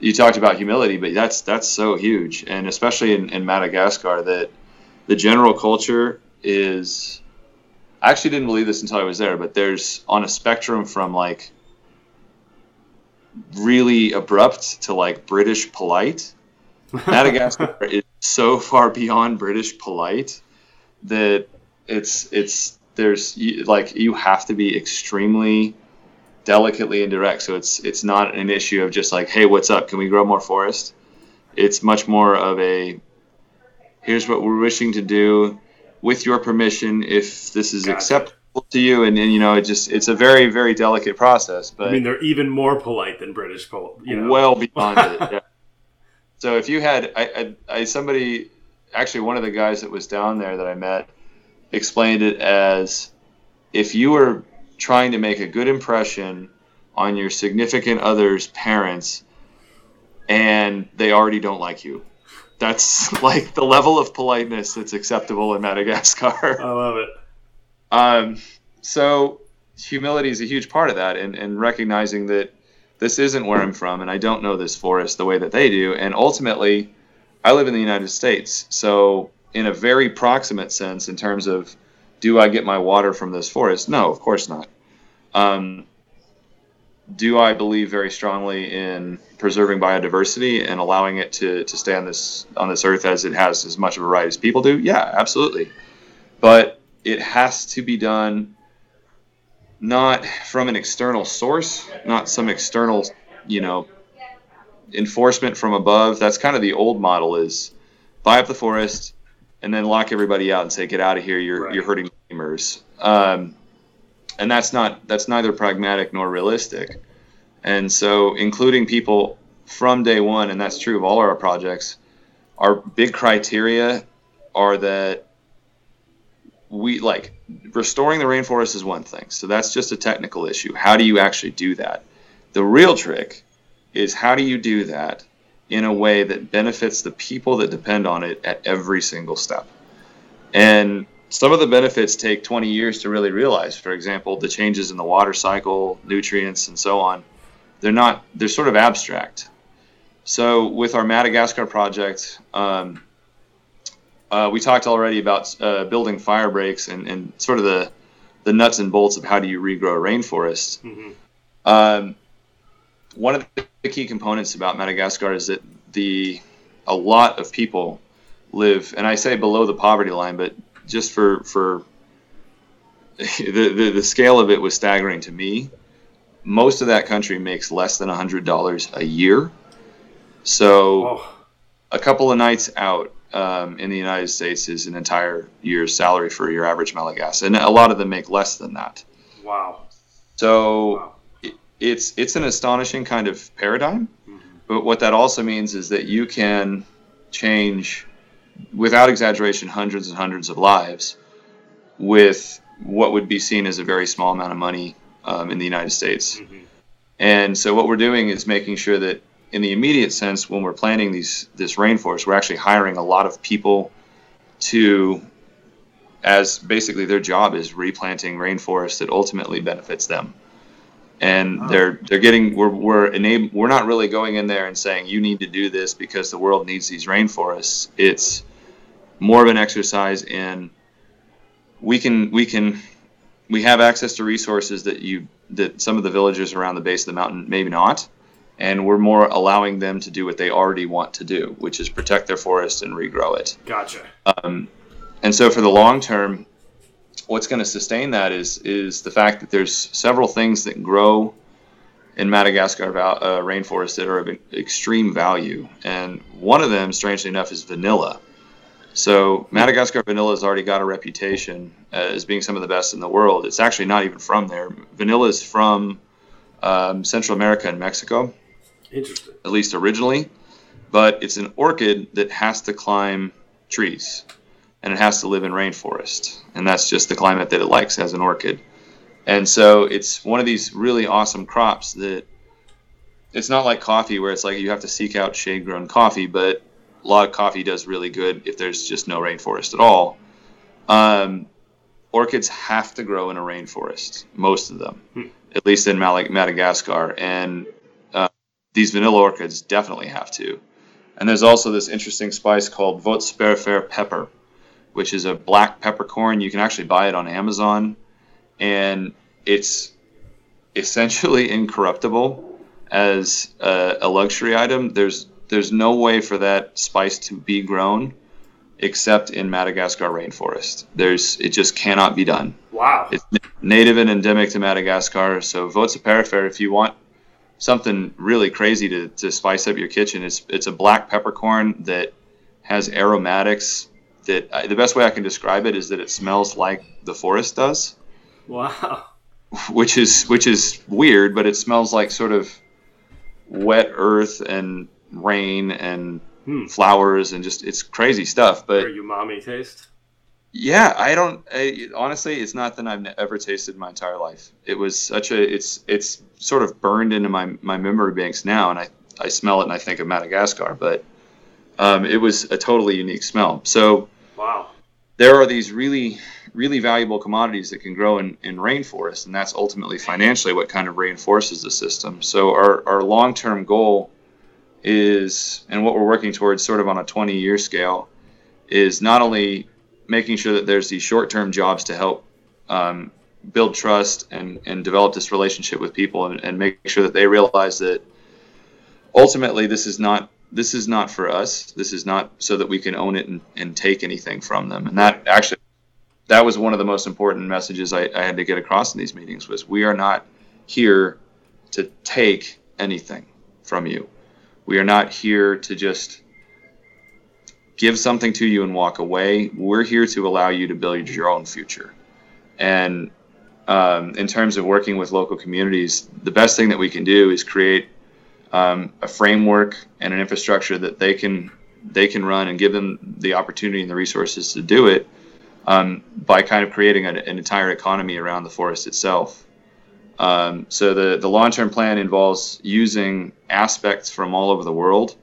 you talked about humility, but that's that's so huge, and especially in, in Madagascar, that the general culture is. I actually didn't believe this until I was there, but there's on a spectrum from like really abrupt to like British polite. Madagascar is so far beyond British polite that it's it's there's like you have to be extremely delicately indirect. So it's it's not an issue of just like, hey, what's up? Can we grow more forest? It's much more of a here's what we're wishing to do with your permission if this is Gotcha. acceptable to you and, and you know it just it's a very very delicate process but I mean, they're even more polite than British, pol- you know. well beyond it. Yeah. So if you had, I, I, I, somebody, actually one of the guys that was down there that I met, explained it as if you were trying to make a good impression on your significant other's parents, and they already don't like you. That's like the level of politeness that's acceptable in Madagascar. I love it. Um, so humility is a huge part of that, and, and recognizing that this isn't where I'm from, and I don't know this forest the way that they do. And ultimately, I live in the United States, so in a very proximate sense, in terms of do I get my water from this forest? No, of course not. Um, do I believe very strongly in preserving biodiversity and allowing it to, to stay on this on this earth as it has as much of a right as people do? Yeah, absolutely. But it has to be done not from an external source, not some external, you know, enforcement from above. That's kind of the old model is buy up the forest and then lock everybody out and say, get out of here. You're, Right. you're hurting lemurs. Um, and that's not, that's neither pragmatic nor realistic. And so including people from day one, and that's true of all our projects, our big criteria are that we like restoring the rainforest is one thing. So that's just a technical issue. How do you actually do that? The real trick is how do you do that in a way that benefits the people that depend on it at every single step? And some of the benefits take 20 years to really realize. For example, the changes in the water cycle, nutrients, and so on. They're not, they're sort of abstract. So with our Madagascar project, um, uh, we talked already about uh, building fire breaks and, and sort of the, the nuts and bolts of how do you regrow a rainforest. Mhm. Um, one of the key components about Madagascar is that the a lot of people live, and I say below the poverty line, but just for for the, the, the scale of it was staggering to me. Most of that country makes less than hundred dollars a year, so Oh, a couple of nights out um, in the United States is an entire year's salary for your average Malagasy, and a lot of them make less than that. wow. So Wow. it, it's it's an astonishing kind of paradigm. Mhm. But what that also means is that you can change, without exaggeration, hundreds and hundreds of lives with what would be seen as a very small amount of money um, in the United States. Mhm. And so what we're doing is making sure that in the immediate sense, when we're planting these this rainforest, we're actually hiring a lot of people to as basically their job is replanting rainforest that ultimately benefits them. And they're they're getting we're we're enab- we're not really going in there and saying you need to do this because the world needs these rainforests. It's more of an exercise in we can we can we have access to resources that you that some of the villagers around the base of the mountain maybe not and we're more allowing them to do what they already want to do which is protect their forest and regrow it Gotcha. um, and so for the long term what's going to sustain that is is the fact that there's several things that grow in Madagascar val- uh, rainforest that are of extreme value and one of them strangely enough is vanilla so Madagascar vanilla has already got a reputation as being some of the best in the world. It's actually not even from there. Vanilla is from um, Central America and Mexico, Interesting. at least originally, but it's an orchid that has to climb trees and it has to live in rainforest. And that's just the climate that it likes as an orchid. And so it's one of these really awesome crops that it's not like coffee where it's like you have to seek out shade grown coffee, but a lot of coffee does really good if there's just no rainforest at all. Um, orchids have to grow in a rainforest, most of them, Hmm. at least in Madagascar. And these vanilla orchids definitely have to. And there's also this interesting spice called Voatsiperifery pepper, which is a black peppercorn. You can actually buy it on Amazon, and it's essentially incorruptible as a, a luxury item. There's there's no way for that spice to be grown except in Madagascar rainforest. There's it just cannot be done. Wow. It's native and endemic to Madagascar. So Voatsiperifery, if you want something really crazy to, to spice up your kitchen, it's it's a black peppercorn that has aromatics. That uh, the best way I can describe it is that it smells like the forest does, Wow. which is which is weird, but it smells like sort of wet earth and rain and Hmm. flowers and just it's crazy stuff. But Or umami taste. Yeah, I don't. I, honestly, it's not that I've ever tasted in my entire life. It was such a. It's it's sort of burned into my my memory banks now, and I I smell it and I think of Madagascar, but um, it was a totally unique smell. So Wow. there are these really really valuable commodities that can grow in, in rainforest, and that's ultimately financially what kind of reinforces the system. So our, our long term goal is, and what we're working towards sort of on a 20 year scale, is not only making sure that there's these short term jobs to help um, build trust and, and develop this relationship with people and, and make sure that they realize that ultimately this is not this is not for us. This is not so that we can own it and, and take anything from them. And that actually that was one of the most important messages I, I had to get across in these meetings was we are not here to take anything from you. We are not here to just give something to you and walk away we're here to allow you to build your own future and um, in terms of working with local communities, the best thing that we can do is create um, a framework and an infrastructure that they can they can run and give them the opportunity and the resources to do it um, by kind of creating a, an entire economy around the forest itself. Um, so the the long term plan involves using aspects from all over the world.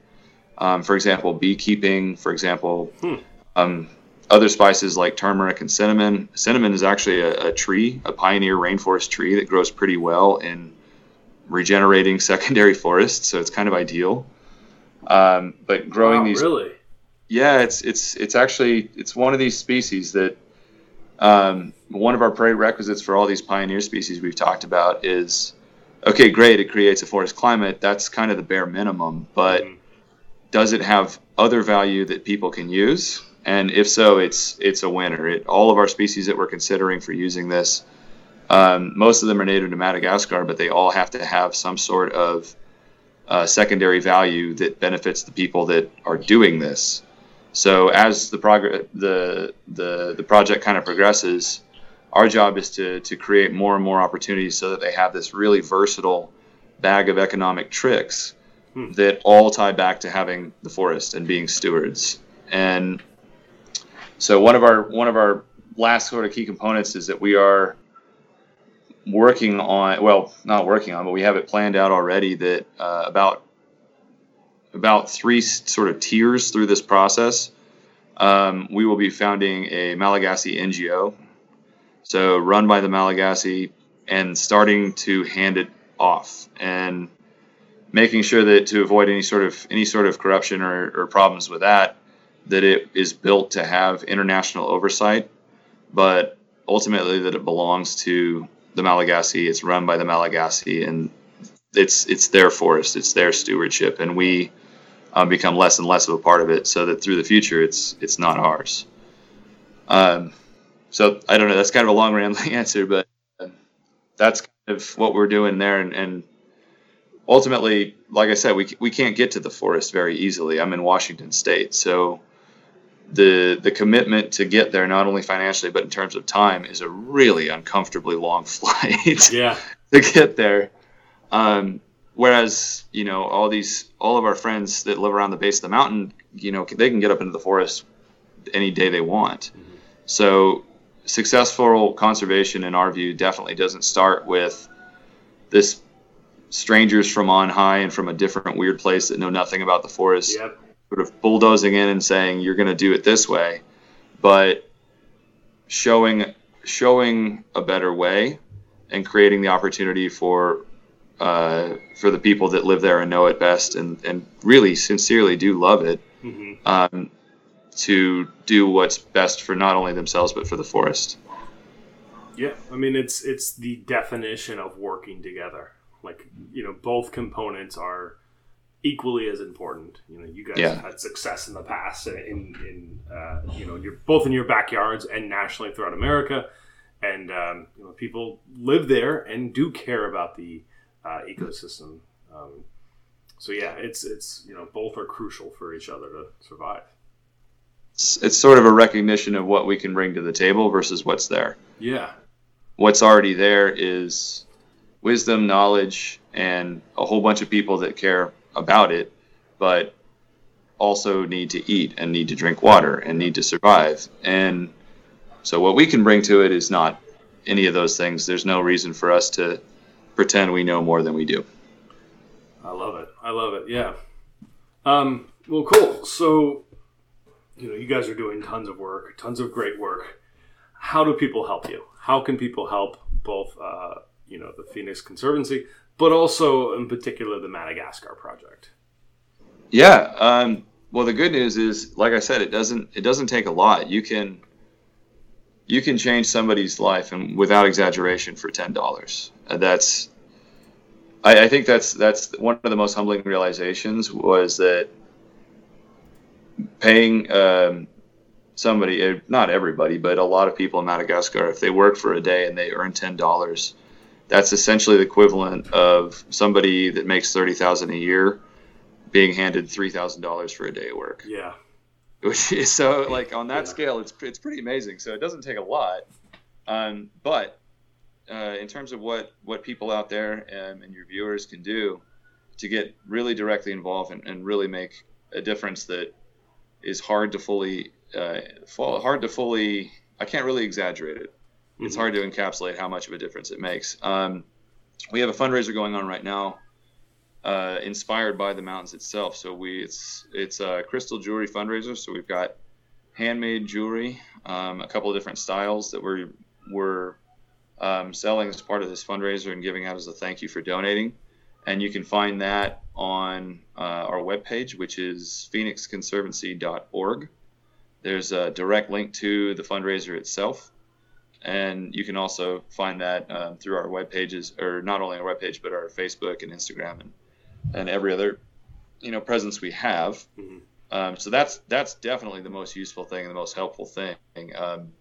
Um, for example, beekeeping. For example, hmm. Um, other spices like turmeric and cinnamon. Cinnamon is actually a, a, tree, a pioneer rainforest tree that grows pretty well in regenerating secondary forests, so it's kind of ideal. Um, but growing wow, these, really, yeah, it's it's it's actually it's one of these species that um, one of our prerequisites for all these pioneer species we've talked about is okay, great, it creates a forest climate. That's kind of the bare minimum, but mm-hmm. Does it have other value that people can use? and if so, it's it's a winner. It, all of our species that we're considering for using this, um, most of them are native to Madagascar, but they all have to have some sort of uh, secondary value that benefits the people that are doing this. So as the the the the project kind of progresses, our job is to to create more and more opportunities so that they have this really versatile bag of economic tricks hmm. that all tie back to having the forest and being stewards. And so one of our one of our last sort of key components is that we are working on well not working on but we have it planned out already that uh, about about three sort of tiers through this process um, we will be founding a malagasy ngo so run by the malagasy and starting to hand it off and making sure that to avoid any sort of any sort of corruption or, or problems with that that it is built to have international oversight, but ultimately that it belongs to the Malagasy. It's run by the Malagasy, and it's it's their forest, it's their stewardship, and we uh, become less and less of a part of it, so that through the future, it's it's not ours. Um, so I don't know. That's kind of a long rambling answer, but that's kind of what we're doing there, and, and ultimately, like I said, we we can't get to the forest very easily. I'm in Washington State, so the the commitment to get there, not only financially but in terms of time, is a really uncomfortably long flight. Yeah. to get there. Um, whereas you know all these all of our friends that live around the base of the mountain, you know, they can get up into the forest any day they want. Mm-hmm. So successful conservation, in our view, definitely doesn't start with this strangers from on high and from a different weird place that know nothing about the forest. Yep sort of bulldozing in and saying you're going to do it this way, but showing showing a better way and creating the opportunity for uh, for the people that live there and know it best and, and really sincerely do love it mm-hmm. um, to do what's best for not only themselves but for the forest. Yeah, I mean it's it's the definition of working together. Like you know, both components are equally as important. You know, you guys yeah. had success in the past in, in uh, you know, you're both in your backyards and nationally throughout America, and um, you know, people live there and do care about the uh, ecosystem. Um, so yeah, it's it's you know, both are crucial for each other to survive. It's, it's sort of a recognition of what we can bring to the table versus what's there. Yeah. What's already there is wisdom, knowledge, and a whole bunch of people that care about it, but also need to eat and need to drink water and need to survive. And so, what we can bring to it is not any of those things. There's no reason for us to pretend we know more than we do. I love it. I love it. Yeah. Um, well, cool. So, you know, you guys are doing tons of work, tons of great work. how do people help you? How can people help both, uh, you know, the Phoenix Conservancy, but also in particular the Madagascar project? Yeah. Um, well, the good news is, like I said, it doesn't it doesn't take a lot. You can you can change somebody's life and without exaggeration for ten dollars. Uh, that's I, I, think that's that's one of the most humbling realizations was that paying um, somebody, eh, not everybody, but a lot of people in Madagascar, if they work for a day and they earn ten dollars, that's essentially the equivalent of somebody that makes thirty thousand a year being handed three thousand dollars for a day of work. Yeah. Which is so like on that yeah. scale, it's it's pretty amazing. So it doesn't take a lot, um, but uh, in terms of what what people out there and, and, your viewers can do to get really directly involved and, and really make a difference that is hard to fully uh, hard to fully I can't really exaggerate it. Mm-hmm. It's hard to encapsulate how much of a difference it makes. Um, we have a fundraiser going on right now, uh, inspired by the mountains itself. So we it's it's a crystal jewelry fundraiser. So we've got handmade jewelry, um, a couple of different styles that we're we're um, selling as part of this fundraiser and giving out as a thank you for donating. And you can find that on uh, our webpage, which is phoenixconservancy.org. There's a direct link to the fundraiser itself. And you can also find that um, through our web pages, or not only our web page, but our Facebook and Instagram and, and every other you know presence we have. Mm-hmm. Um, so that's that's definitely the most useful thing and the most helpful thing. Um,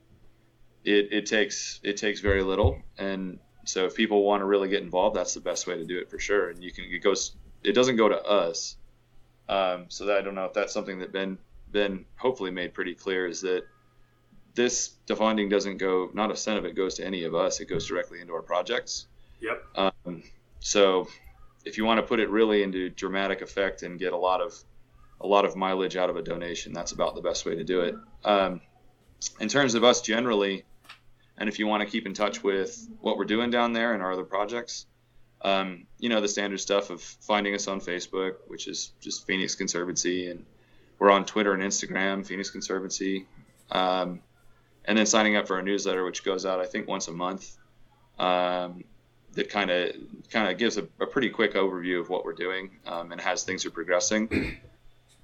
it, it takes it takes very little, and so if people want to really get involved, that's the best way to do it for sure. And you can it goes it doesn't go to us. Um, so that I don't know if that's something that Ben Ben hopefully made pretty clear is that this funding doesn't go not a cent of it goes to any of us. It goes directly into our projects. Yep. Um, so if you want to put it really into dramatic effect and get a lot of a lot of mileage out of a donation, that's about the best way to do it. Um, in terms of us generally, and if you want to keep in touch with what we're doing down there and our other projects, um, you know, the standard stuff of finding us on Facebook, which is just Phoenix Conservancy, and we're on Twitter and Instagram, Phoenix Conservancy, um, and then signing up for our newsletter, which goes out I think once a month. Um, that kind of kind of gives a, a, pretty quick overview of what we're doing um, and has things are progressing.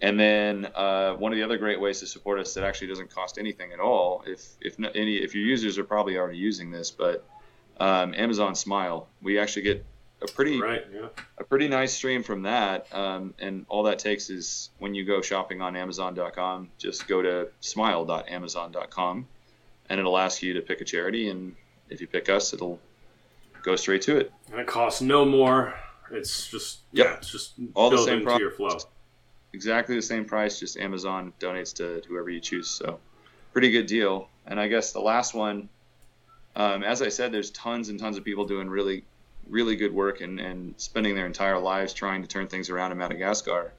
And then uh, one of the other great ways to support us that actually doesn't cost anything at all, if if any if your users are probably already using this, but um, Amazon Smile, we actually get a pretty right, yeah. a pretty nice stream from that. Um, and all that takes is when you go shopping on Amazon.com, just go to smile.amazon.com, and it'll ask you to pick a charity, and if you pick us, it'll go straight to it. And it costs no more. It's just yep. yeah, it's just all the same into your flow exactly the same price, just Amazon donates to whoever you choose. So, pretty good deal. And I guess the last one, um, as I said, there's tons and tons of people doing really, really good work and, and spending their entire lives trying to turn things around in Madagascar.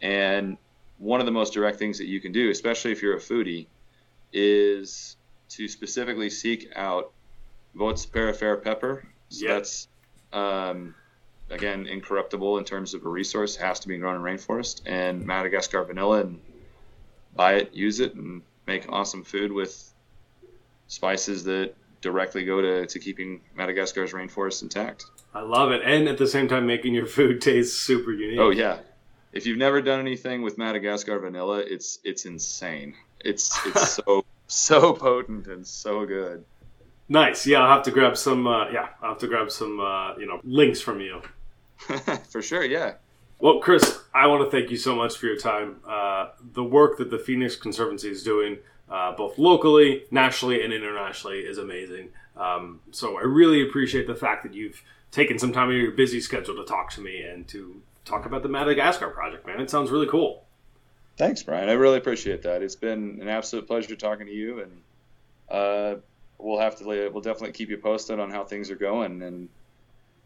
And one of the most direct things that you can do, especially if you're a foodie, is to specifically seek out Voatsiperifery pepper. So yep. that's um, again incorruptible in terms of a resource. Has to be grown in rainforest and Madagascar vanilla, and buy it, use it, and make awesome food with spices that directly go to, to keeping Madagascar's rainforest intact. I love it, and at the same time, making your food taste super unique. Oh yeah, if you've never done anything with Madagascar vanilla, it's it's insane. It's it's so so potent and so good. Nice. Yeah, I'll have to grab some. Uh, yeah, I'll have to grab some. Uh, you know, links from you. for sure. Yeah. Well, Chris, I want to thank you so much for your time. Uh, the work that the Phoenix Conservancy is doing, uh, both locally, nationally, and internationally, is amazing. Um, so I really appreciate the fact that you've taken some time out of your busy schedule to talk to me and to talk about the Madagascar project. Man, it sounds really cool. Thanks, Brian. I really appreciate that. It's been an absolute pleasure talking to you, and uh, we'll have to we'll definitely keep you posted on how things are going, and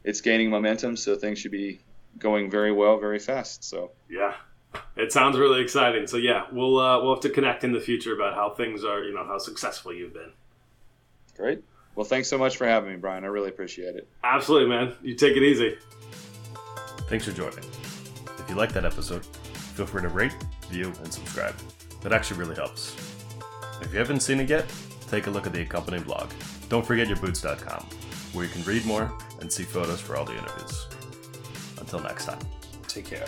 it's gaining momentum, so things should be going very well, very fast. So yeah, it sounds really exciting. So yeah, we'll uh, we'll have to connect in the future about how things are, you know, how successful you've been. Great. Well, thanks so much for having me, Brian. I really appreciate it. Absolutely, man. You take it easy. Thanks for joining. If you like that episode, feel free to rate, view, and subscribe. That actually really helps. If you haven't seen it yet, take a look at the accompanying blog. Don't forget yourboots.com, where you can read more and see photos for all the interviews. Until next time. Take care.